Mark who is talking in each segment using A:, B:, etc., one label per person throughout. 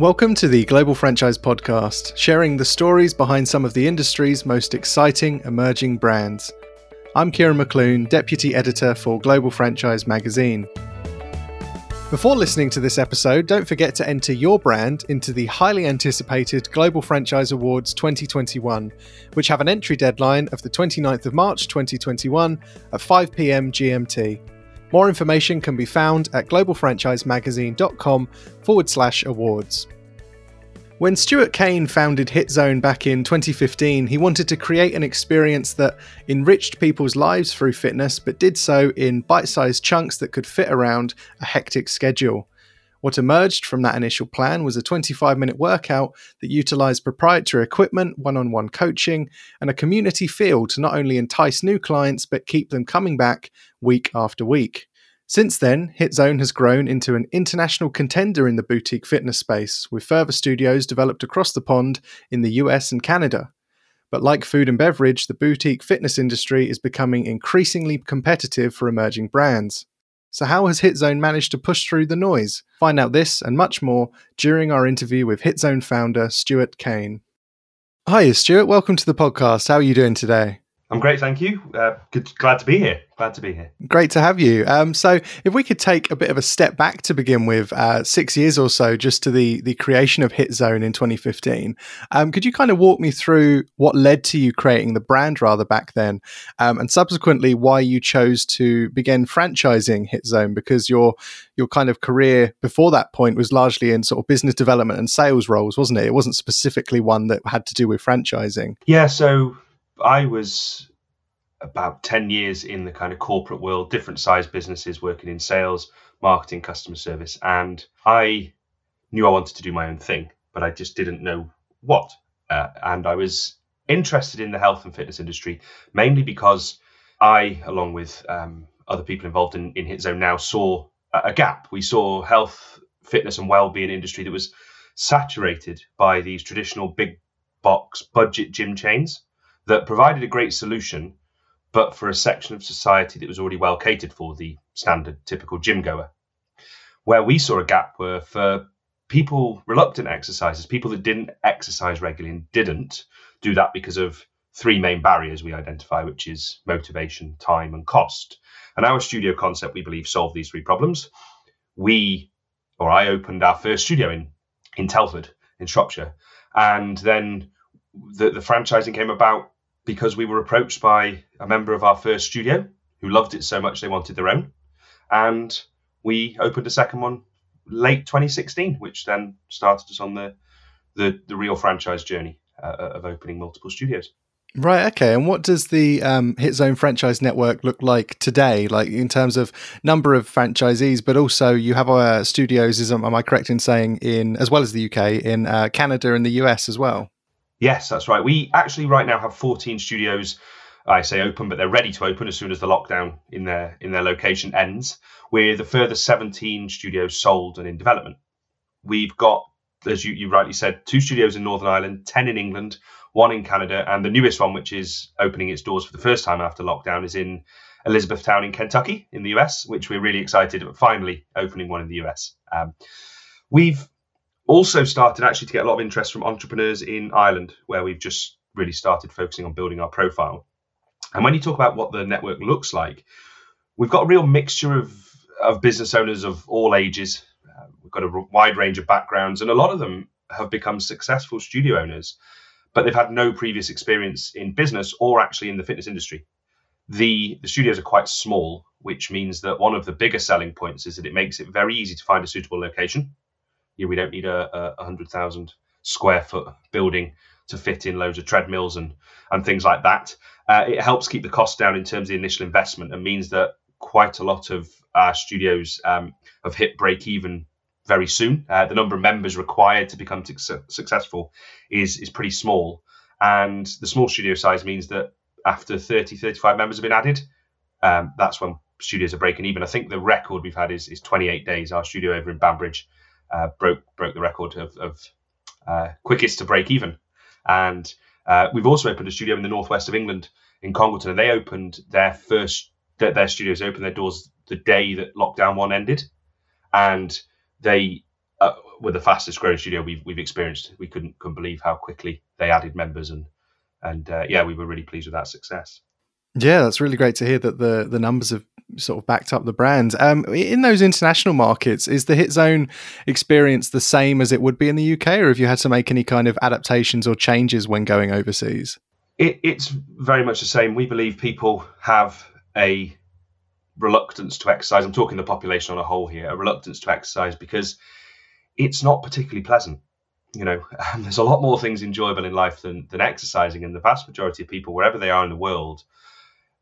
A: Welcome to the Global Franchise Podcast, sharing the stories behind some of the industry's most exciting emerging brands. I'm Kieran McClune, Deputy Editor for Global Franchise Magazine. Before listening to this episode, don't forget to enter your brand into the highly anticipated Global Franchise Awards 2021, which have an entry deadline of the 29th of March 2021 at 5 pm GMT. More information can be found at globalfranchisemagazine.com forward slash awards. When Stuart Cain founded HitZone back in 2015, he wanted to create an experience that enriched people's lives through fitness, but did so in bite sized chunks that could fit around a hectic schedule. What emerged from that initial plan was a 25 minute workout that utilized proprietary equipment, one on one coaching, and a community feel to not only entice new clients but keep them coming back week after week. Since then, HitZone has grown into an international contender in the boutique fitness space, with further studios developed across the pond in the US and Canada. But like food and beverage, the boutique fitness industry is becoming increasingly competitive for emerging brands. So, how has HitZone managed to push through the noise? Find out this and much more during our interview with HitZone founder Stuart Cain. Hi, Stuart. Welcome to the podcast. How are you doing today?
B: I'm great, thank you. Uh, good, glad to be here. Glad to be here.
A: Great to have you. Um, so, if we could take a bit of a step back to begin with, uh, six years or so, just to the the creation of Hit Zone in 2015, um, could you kind of walk me through what led to you creating the brand rather back then, um, and subsequently why you chose to begin franchising Hit Zone? Because your your kind of career before that point was largely in sort of business development and sales roles, wasn't it? It wasn't specifically one that had to do with franchising.
B: Yeah. So I was about 10 years in the kind of corporate world, different size businesses working in sales, marketing, customer service. And I knew I wanted to do my own thing, but I just didn't know what. Uh, and I was interested in the health and fitness industry, mainly because I, along with um, other people involved in, in HitZone now, saw a gap. We saw health, fitness, and well-being industry that was saturated by these traditional big box budget gym chains that provided a great solution, but for a section of society that was already well catered for, the standard typical gym goer. Where we saw a gap were for people reluctant exercisers, people that didn't exercise regularly and didn't do that because of three main barriers we identify, which is motivation, time, and cost. And our studio concept, we believe, solved these three problems. We, or I, opened our first studio in in Telford, in Shropshire, and then the, the franchising came about because we were approached by a member of our first studio who loved it so much they wanted their own. And we opened a second one late 2016, which then started us on the the, the real franchise journey uh, of opening multiple studios.
A: Right. Okay. And what does the um, HitZone franchise network look like today? Like in terms of number of franchisees, but also you have our studios. Is am I correct in saying in as well as the UK in uh, Canada and the US as well?
B: Yes, that's right. We actually right now have 14 studios. I say open, but they're ready to open as soon as the lockdown in their in their location ends. With a further 17 studios sold and in development. We've got, as you, you rightly said, two studios in Northern Ireland, 10 in England, one in Canada, and the newest one, which is opening its doors for the first time after lockdown, is in Elizabethtown in Kentucky in the US, which we're really excited about finally opening one in the US. Um, we've also started actually to get a lot of interest from entrepreneurs in Ireland, where we've just really started focusing on building our profile. And when you talk about what the network looks like, we've got a real mixture of, of business owners of all ages. Uh, we've got a wide range of backgrounds, and a lot of them have become successful studio owners, but they've had no previous experience in business or actually in the fitness industry. The, the studios are quite small, which means that one of the bigger selling points is that it makes it very easy to find a suitable location we don't need a, a hundred thousand square foot building to fit in loads of treadmills and and things like that. Uh, it helps keep the cost down in terms of the initial investment and means that quite a lot of our studios um, have hit break even very soon. Uh, the number of members required to become su- successful is is pretty small, and the small studio size means that after 30, 35 members have been added, um, that's when studios are breaking even. I think the record we've had is, is 28 days. Our studio over in Banbridge uh, broke broke the record of, of uh, quickest to break even. And uh, we've also opened a studio in the northwest of England in Congleton, and they opened their first their, their studios opened their doors the day that lockdown one ended, and they uh, were the fastest growing studio we've we've experienced. We couldn't couldn't believe how quickly they added members and and uh, yeah, we were really pleased with that success.
A: Yeah, that's really great to hear that the the numbers have sort of backed up the brand. Um, in those international markets, is the Hit Zone experience the same as it would be in the UK, or have you had to make any kind of adaptations or changes when going overseas?
B: It, it's very much the same. We believe people have a reluctance to exercise. I'm talking the population on a whole here, a reluctance to exercise because it's not particularly pleasant. You know, there's a lot more things enjoyable in life than than exercising, and the vast majority of people, wherever they are in the world,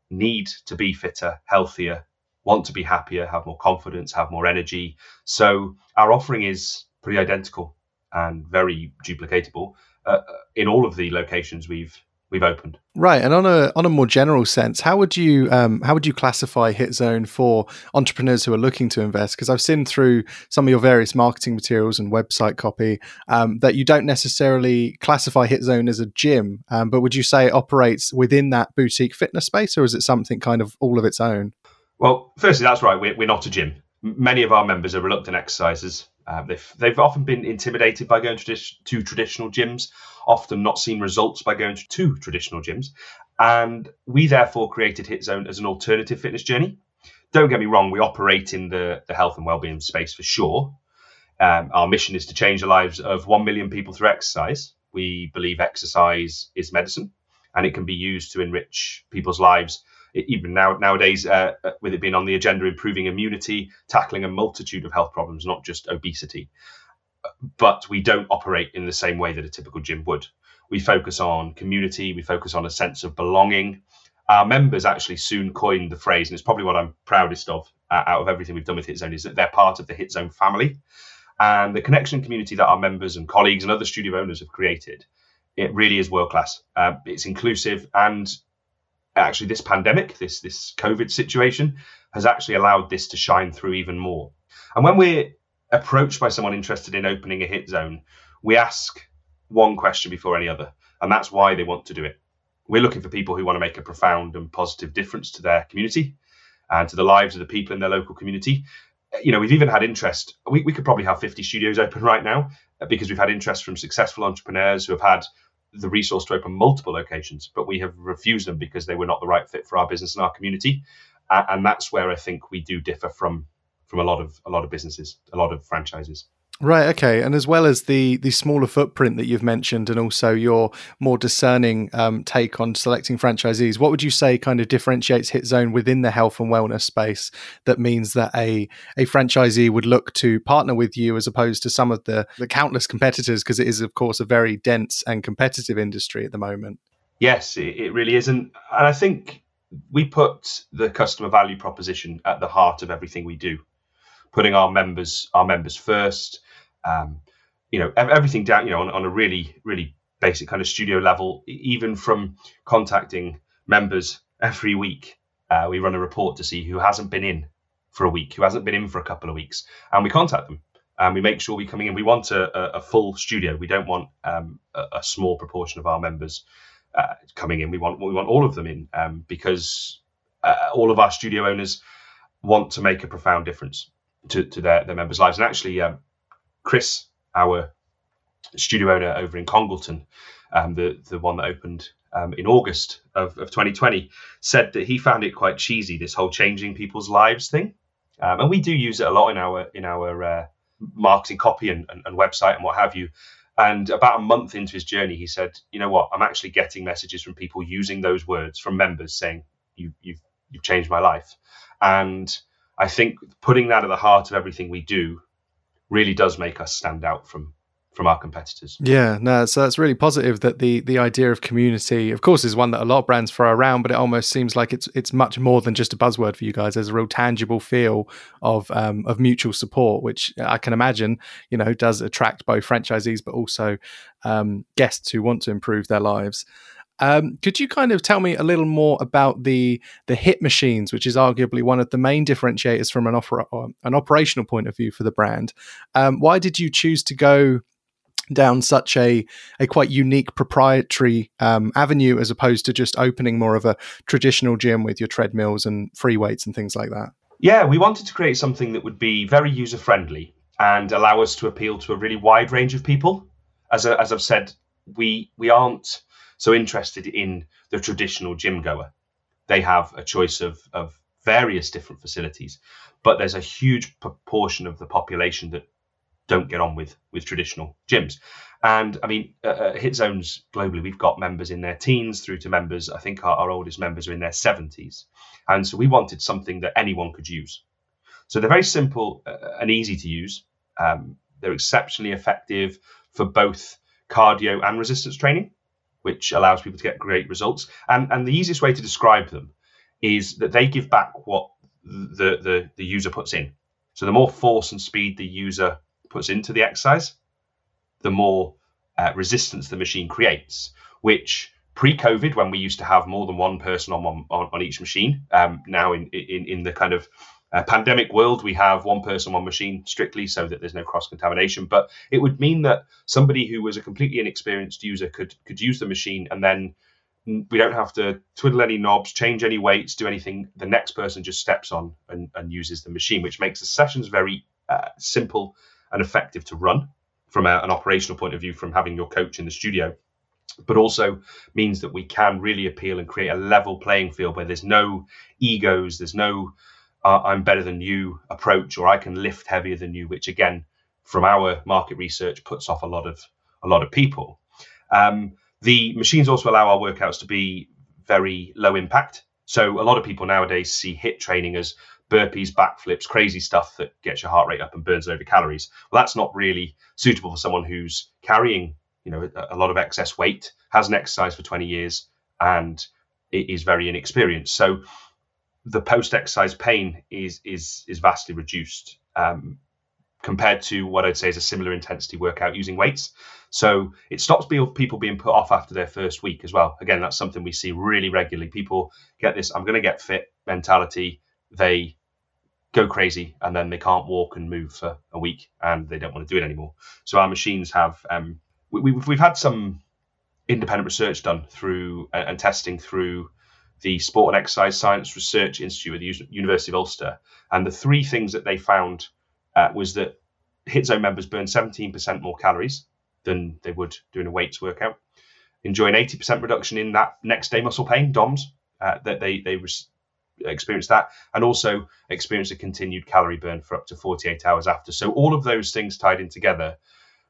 B: need to be fitter, healthier, want to be happier, have more confidence, have more energy. So our offering is pretty identical and very duplicatable uh, in all of the locations we've we've opened.
A: Right, and on a on a more general sense, how would you um, how would you classify Hit Zone for entrepreneurs who are looking to invest? Because I've seen through some of your various marketing materials and website copy um, that you don't necessarily classify Hit Zone as a gym, um, but would you say it operates within that boutique fitness space, or is it something kind of all of its own?
B: Well, firstly, that's right. We're, we're not a gym. Many of our members are reluctant exercisers. Uh, they've, they've often been intimidated by going to, to traditional gyms often not seen results by going to traditional gyms. And we therefore created Hit Zone as an alternative fitness journey. Don't get me wrong, we operate in the, the health and well-being space for sure. Um, our mission is to change the lives of 1 million people through exercise. We believe exercise is medicine and it can be used to enrich people's lives. Even now, nowadays, uh, uh with it being on the agenda, improving immunity, tackling a multitude of health problems, not just obesity but we don't operate in the same way that a typical gym would. We focus on community, we focus on a sense of belonging. Our members actually soon coined the phrase, and it's probably what I'm proudest of uh, out of everything we've done with HitZone, is that they're part of the HitZone family. And the connection community that our members and colleagues and other studio owners have created, it really is world class. Uh, it's inclusive, and actually, this pandemic, this this COVID situation, has actually allowed this to shine through even more. And when we're approached by someone interested in opening a hit zone, we ask one question before any other, and that's why they want to do it. We're looking for people who want to make a profound and positive difference to their community and to the lives of the people in their local community. You know, we've even had interest. We, we could probably have 50 studios open right now uh, because we've had interest from successful entrepreneurs who have had the resource to open multiple locations, but we have refused them because they were not the right fit for our business and our community. and that's where I think we do differ from from a lot of a lot of businesses, a lot of franchises.
A: Right. Okay. And as well as the the smaller footprint that you've mentioned, and also your more discerning um, take on selecting franchisees, what would you say kind of differentiates Hit Zone within the health and wellness space? That means that a a franchisee would look to partner with you as opposed to some of the the countless competitors, because it is of course a very dense and competitive industry at the moment.
B: Yes, it, it really is, and and I think we put the customer value proposition at the heart of everything we do putting our members our members first. Um, you know, everything down. You know, on, on a really really basic kind of studio level, even from contacting members every week. Uh, we run a report to see who hasn't been in for a week, who hasn't been in for a couple of weeks, and we contact them and we make sure we're coming in. We want a, a, full studio. We don't want um, a, a, small proportion of our members uh, coming in. We want we want all of them in um, because uh, all of our studio owners want to make a profound difference to, to their, their members' lives. And actually, um, Chris, our studio owner over in Congleton, um, the the one that opened um, in August of, of 2020, said that he found it quite cheesy this whole changing people's lives thing. Um, and we do use it a lot in our in our uh, marketing copy and, and, and, website and what have you. And about a month into his journey, he said, "You know what? I'm actually getting messages from people using those words from members saying you, you've you've changed my life." And I think putting that at the heart of everything we do really does make us stand out from from our competitors.
A: Yeah, no, so that's really positive that the the idea of community, of course, is one that a lot of brands throw around, but it almost seems like it's it's much more than just a buzzword for you guys. There's a real tangible feel of um, of mutual support, which I can imagine, you know, does attract both franchisees but also um, guests who want to improve their lives. Um, could you kind of tell me a little more about the the hit machines, which is arguably one of the main differentiators from an offer, uh, an operational point of view for the brand? Um, why did you choose to go down such a a quite unique proprietary um, avenue as opposed to just opening more of a traditional gym with your treadmills and free weights and things like that?
B: Yeah, we wanted to create something that would be very user friendly and allow us to appeal to a really wide range of people. As, a, as I've said, we we aren't so interested in the traditional gym goer. They have a choice of, of various different facilities, but there's a huge proportion of the population that don't get on with with traditional gyms. And I mean, uh, Hit Zones globally, we've got members in their teens through to members. I think our, our oldest members are in their 70s, and so we wanted something that anyone could use. So they're very simple uh, and easy to use. Um, they're exceptionally effective for both cardio and resistance training, which allows people to get great results. And and the easiest way to describe them is that they give back what the the, the user puts in. So the more force and speed the user puts into the exercise, the more uh, resistance the machine creates. Which pre-COVID, when we used to have more than one person on one, on, on each machine, um, now in, in in the kind of pandemic world, we have one person, one machine strictly so that there's no cross contamination. But it would mean that somebody who was a completely inexperienced user could could use the machine and then we don't have to twiddle any knobs, change any weights, do anything. The next person just steps on and, and uses the machine, which makes the sessions very uh, simple and effective to run from a, an operational point of view, from having your coach in the studio. But also means that we can really appeal and create a level playing field where there's no egos, there's no uh, I'm better than you approach, or I can lift heavier than you, which again, from our market research, puts off a lot of a lot of people. Um, the machines also allow our workouts to be very low impact. So a lot of people nowadays see HIIT training as burpees, backflips, crazy stuff that gets your heart rate up and burns over calories. Well, that's not really suitable for someone who's carrying, you know, a, a lot of excess weight, hasn't exercised for 20 years, and is very inexperienced. So the post-exercise pain is is is vastly reduced um, compared to what I'd say is a similar intensity workout using weights. So it stops people being put off after their first week as well. Again, that's something we see really regularly. People get this "I'm going to get fit" mentality. They go crazy and then they can't walk and move for a week and they don't want to do it anymore. So our machines have um, we, have we've had some independent research done through and testing through the Sport and Exercise Science Research Institute at the University of Ulster. And the three things that they found uh, was that hit Zone members burn 17% more calories than they would doing a weights workout, enjoy an 80% reduction in that next day muscle pain, DOMS, uh, that they, they experience that, and also experience a continued calorie burn for up to 48 hours after. So all of those things tied in together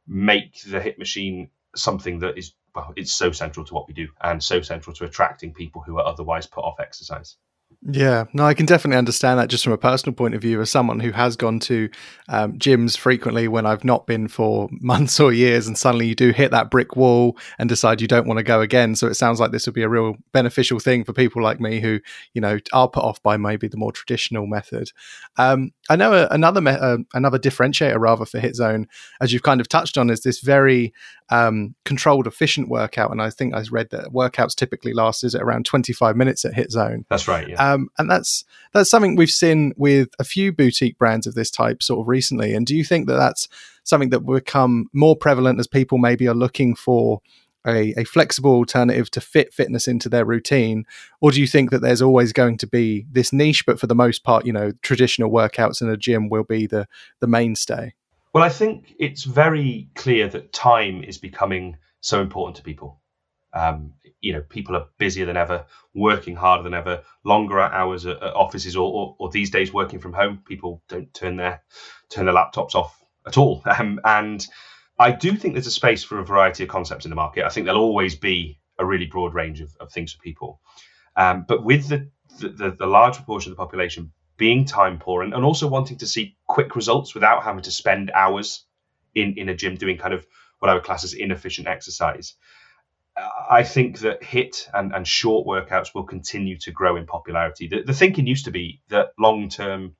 B: make the hit machine something that is it's so central to what we do and so central to attracting people who are otherwise put off exercise.
A: Yeah, no, I can definitely understand that just from a personal point of view, as someone who has gone to um, gyms frequently when I've not been for months or years, and suddenly you do hit that brick wall and decide you don't want to go again. So it sounds like this would be a real beneficial thing for people like me who, you know, are put off by maybe the more traditional method. Um, I know a, another me- uh, another differentiator rather for Hit Zone, as you've kind of touched on, is this very um, controlled, efficient workout. And I think I read that workouts typically last is around 25 minutes at Hit Zone.
B: That's right. Yeah.
A: Um, and that's that's something we've seen with a few boutique brands of this type sort of recently. And do you think that that's something that will become more prevalent as people maybe are looking for a, a, flexible alternative to fit fitness into their routine? Or do you think that there's always going to be this niche but for the most part you know traditional workouts in a gym will be the the mainstay?
B: Well i think it's very clear that time is becoming so important to people um, you know, people are busier than ever, working harder than ever, longer hours at, at offices, or, or, or, these days working from home. People don't turn their turn their laptops off at all. Um, and I do think there's a space for a variety of concepts in the market. I think there'll always be a really broad range of, of things for people. Um, but with the, the, the large proportion of the population being time poor and, and also wanting to see quick results without having to spend hours in, in a gym doing kind of what I would class as inefficient exercise, I think that HIT and, and short workouts will continue to grow in popularity. The, the thinking used to be that long term,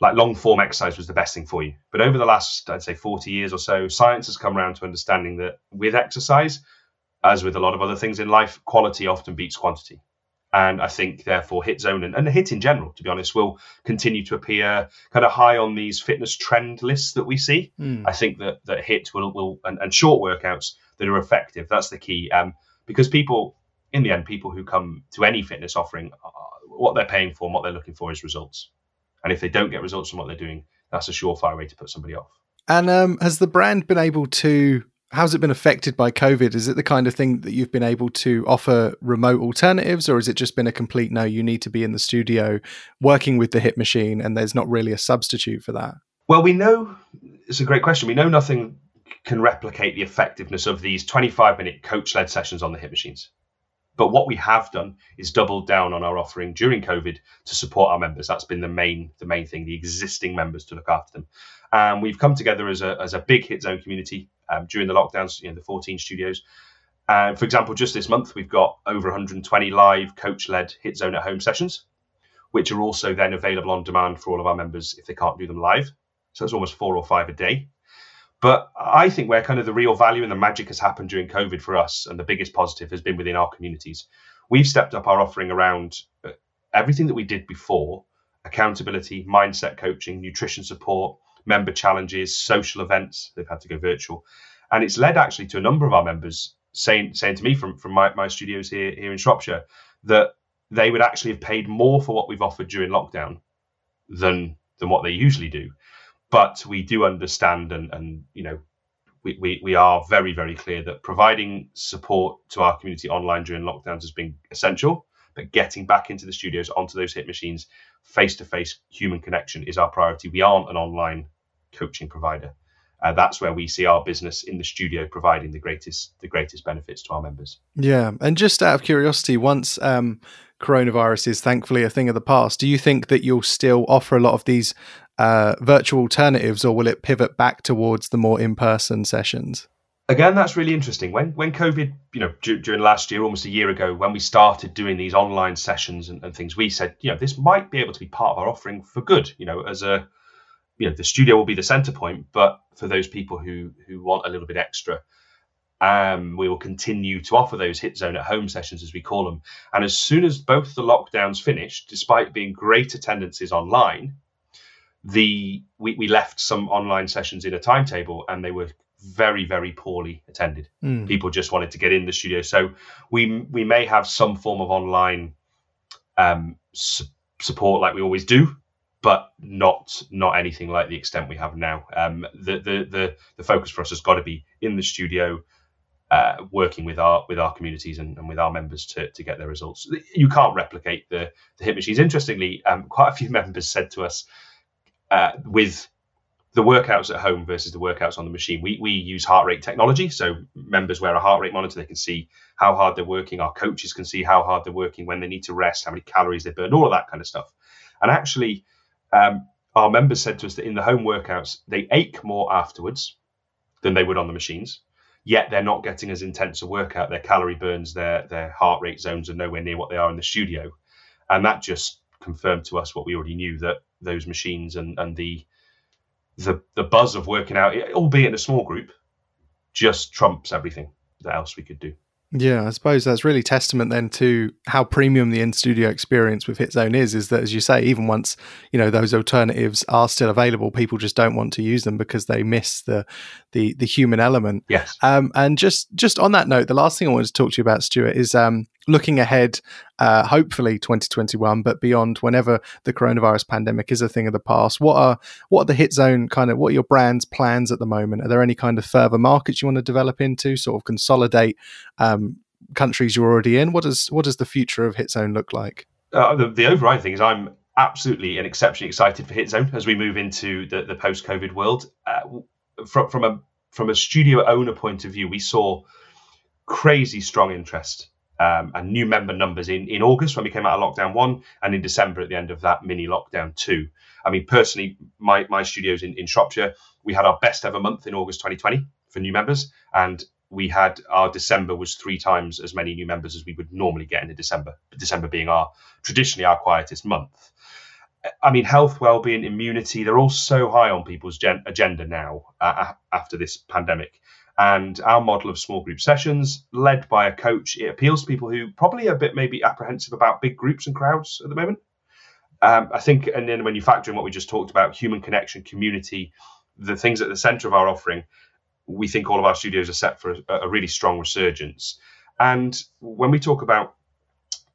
B: like long form exercise was the best thing for you. But over the last, I'd say, 40 years or so, science has come around to understanding that with exercise, as with a lot of other things in life, quality often beats quantity. And I think, therefore, Hit Zone and, and Hit in general, to be honest, will continue to appear kind of high on these fitness trend lists that we see. Mm. I think that that HIIT will will and, and short workouts that are effective. That's the key. Um, because people, in the end, people who come to any fitness offering, uh, what they're paying for and what they're looking for is results. And if they don't get results from what they're doing, that's a surefire way to put somebody off.
A: And um, has the brand been able to? How's it been affected by COVID? Is it the kind of thing that you've been able to offer remote alternatives, or has it just been a complete no? You need to be in the studio working with the hit machine, and there's not really a substitute for that.
B: Well, we know it's a great question. We know nothing can replicate the effectiveness of these 25 minute coach led sessions on the hit machines. But what we have done is doubled down on our offering during COVID to support our members. That's been the main the main thing, the existing members to look after them. And we've come together as a, as a big hit zone community um, during the lockdowns, you know, the 14 studios. And for example, just this month, we've got over 120 live coach led hit zone at home sessions, which are also then available on demand for all of our members if they can't do them live. So it's almost four or five a day. But I think where kind of the real value and the magic has happened during COVID for us, and the biggest positive has been within our communities. We've stepped up our offering around uh, everything that we did before accountability, mindset coaching, nutrition support, member challenges, social events. They've had to go virtual. And it's led actually to a number of our members saying saying to me from, from my, my studios here, here in Shropshire that they would actually have paid more for what we've offered during lockdown than than what they usually do but we do understand and and you know we, we, we are very very clear that providing support to our community online during lockdowns has been essential but getting back into the studios onto those hit machines face to face human connection is our priority. We aren't an online coaching provider. Uh, that's where we see our business in the studio providing the greatest the greatest benefits to our members.
A: Yeah and just out of curiosity once um, coronavirus is thankfully a thing of the past do you think that you'll still offer a lot of these uh, virtual alternatives, or will it pivot back towards the more in-person sessions?
B: Again, that's really interesting. When when COVID, you know, d- during last year, almost a year ago, when we started doing these online sessions and, and things, we said, you know, this might be able to be part of our offering for good. You know, as a you know, the studio will be the center point, but for those people who who want a little bit extra, um, we will continue to offer those hit zone at home sessions as we call them. And as soon as both the lockdowns finished, despite being great attendances online, the we, we left some online sessions in a timetable and they were very very poorly attended mm. people just wanted to get in the studio so we we may have some form of online um, su- support like we always do but not not anything like the extent we have now um, the, the the the focus for us has got to be in the studio uh, working with our with our communities and, and, with our members to, to get their results. You can't replicate the the hit machines. Interestingly, um, quite a few members said to us, uh, with the workouts at home versus the workouts on the machine. We, we use heart rate technology. So members wear a heart rate monitor. They can see how hard they're working. Our coaches can see how hard they're working, when they need to rest, how many calories they burn, all of that kind of stuff. And actually, um, our members said to us that in the home workouts, they ache more afterwards than they would on the machines. Yet they're not getting as intense a workout. Their calorie burns, their their heart rate zones are nowhere near what they are in the studio, and that just confirmed to us what we already knew that those machines and and the the the buzz of working out, albeit in a small group, just trumps everything that else we could do.
A: Yeah, I suppose that's really testament then to how premium the in studio experience with HitZone is. Is that, as you say, even once you know those alternatives are still available, people just don't want to use them because they miss the the the human element.
B: Yes.
A: Um, and just just on that note, the last thing I wanted to talk to you about, Stuart, is um, looking ahead, uh, hopefully 2021, but beyond, whenever the coronavirus pandemic is a thing of the past, what are what are the hit zone kind of what are your brand's plans at the moment? Are there any kind of further markets you want to develop into, sort of consolidate um, countries you're already in? What does what does the future of hit zone look like?
B: Uh, the, the overriding thing is I'm absolutely and exceptionally excited for hit zone as we move into the, the post COVID world. Uh, from from a from a studio owner point of view, we saw crazy strong interest um, and new member numbers in, in August when we came out of lockdown one, and in December at the end of that mini lockdown two. I mean, personally, my, my studios in, in Shropshire, we had our best ever month in August 2020 for new members, and we had our December was three times as many new members as we would normally get in a December. December being our traditionally our quietest month. I mean, health, well-being, immunity—they're all so high on people's gen- agenda now uh, after this pandemic. And our model of small group sessions, led by a coach, it appeals to people who probably are a bit maybe apprehensive about big groups and crowds at the moment. Um, I think, and then when you factor in what we just talked about, human connection, community, the things at the center of our offering, we think all of our studios are set for a, a really strong resurgence. And when we talk about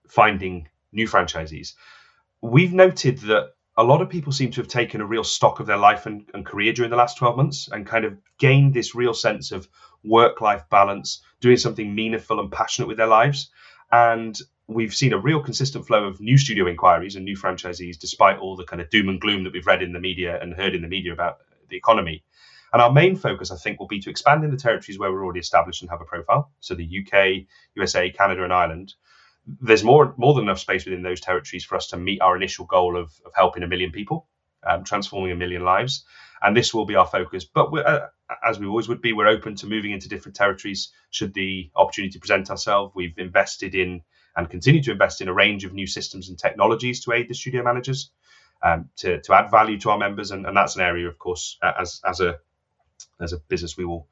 B: finding new franchisees, we've noted that a lot of people seem to have taken a real stock of their life and, and career during the last 12 months and kind of gained this real sense of work life balance, doing something meaningful and passionate with their lives. And we've seen a real consistent flow of new studio inquiries and new franchisees, despite all the kind of doom and gloom that we've read in the media and heard in the media about the economy. And our main focus, I think, will be to expand in the territories where we're already established and have a profile. So the UK, USA, Canada, and Ireland. There's more more than enough space within those territories for us to meet our initial goal of, of helping a million people, um, transforming a million lives. And this will be our focus. But uh, as we always would be, we're open to moving into different territories should the opportunity present ourselves. We've invested in and continue to invest in a range of new systems and technologies to aid the studio managers. Um, to, to add value to our members, and, and that's an area, of course, as as a as a business we will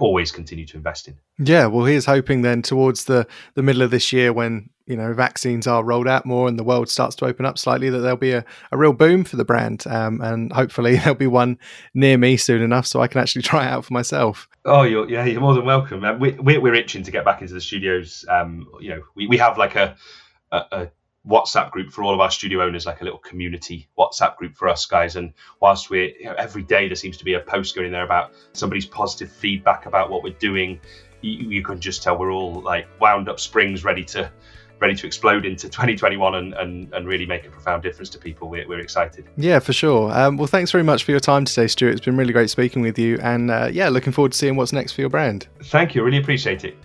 B: always continue to invest in.
A: Yeah, well, here's hoping then towards the the middle of this year when you know vaccines are rolled out more and the world starts to open up slightly that there'll be a, a real boom for the brand um, and hopefully there'll be one near me soon enough so i can actually try it out for myself
B: oh you're, yeah you're more than welcome we, we're, we're itching to get back into the studios um, you know we, we have like a, a, a WhatsApp group for all of our studio owners, like a little community WhatsApp group for us guys. And whilst we're you know, every day there seems to be a post going there about somebody's positive feedback about what we're doing, you, you can just tell we're all like wound up springs, ready to ready to explode into 2021 and, and, and really make a profound difference to people. We're, we're excited.
A: Yeah, for sure. Um, well, thanks very much for your time today, Stuart. It's been really great speaking with you. And uh, yeah, looking forward to seeing what's next for your brand.
B: Thank you. Really appreciate it.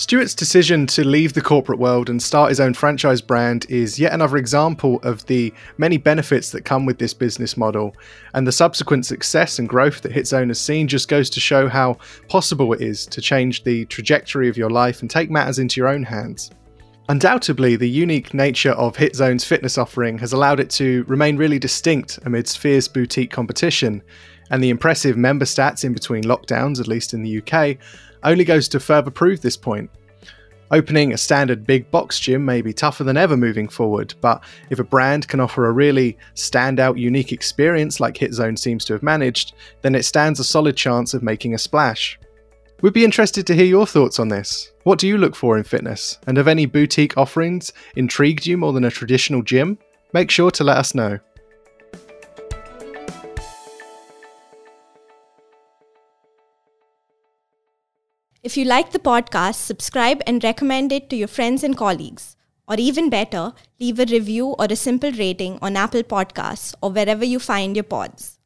A: Stuart's decision to leave the corporate world and start his own franchise brand is yet another example of the many benefits that come with this business model, and the subsequent success and growth that HitZone has seen just goes to show how possible it is to change the trajectory of your life and take matters into your own hands. Undoubtedly, the unique nature of HitZone's fitness offering has allowed it to remain really distinct amidst fierce boutique competition, and the impressive member stats in between lockdowns, at least in the UK, only goes to further prove this point. Opening a standard big box gym may be tougher than ever moving forward, but if a brand can offer a really standout, unique experience like HitZone seems to have managed, then it stands a solid chance of making a splash. We'd be interested to hear your thoughts on this. What do you look for in fitness? And have any boutique offerings intrigued you more than a traditional gym? Make sure to let us know.
C: If you like the podcast, subscribe and recommend it to your friends and colleagues. Or even better, leave a review or a simple rating on Apple Podcasts or wherever you find your pods.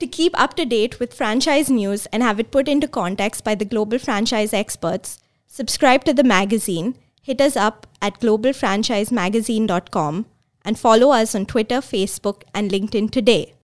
C: To keep up to date with franchise news and have it put into context by the global franchise experts, subscribe to the magazine, hit us up at globalfranchisemagazine.com, and follow us on Twitter, Facebook, and LinkedIn today.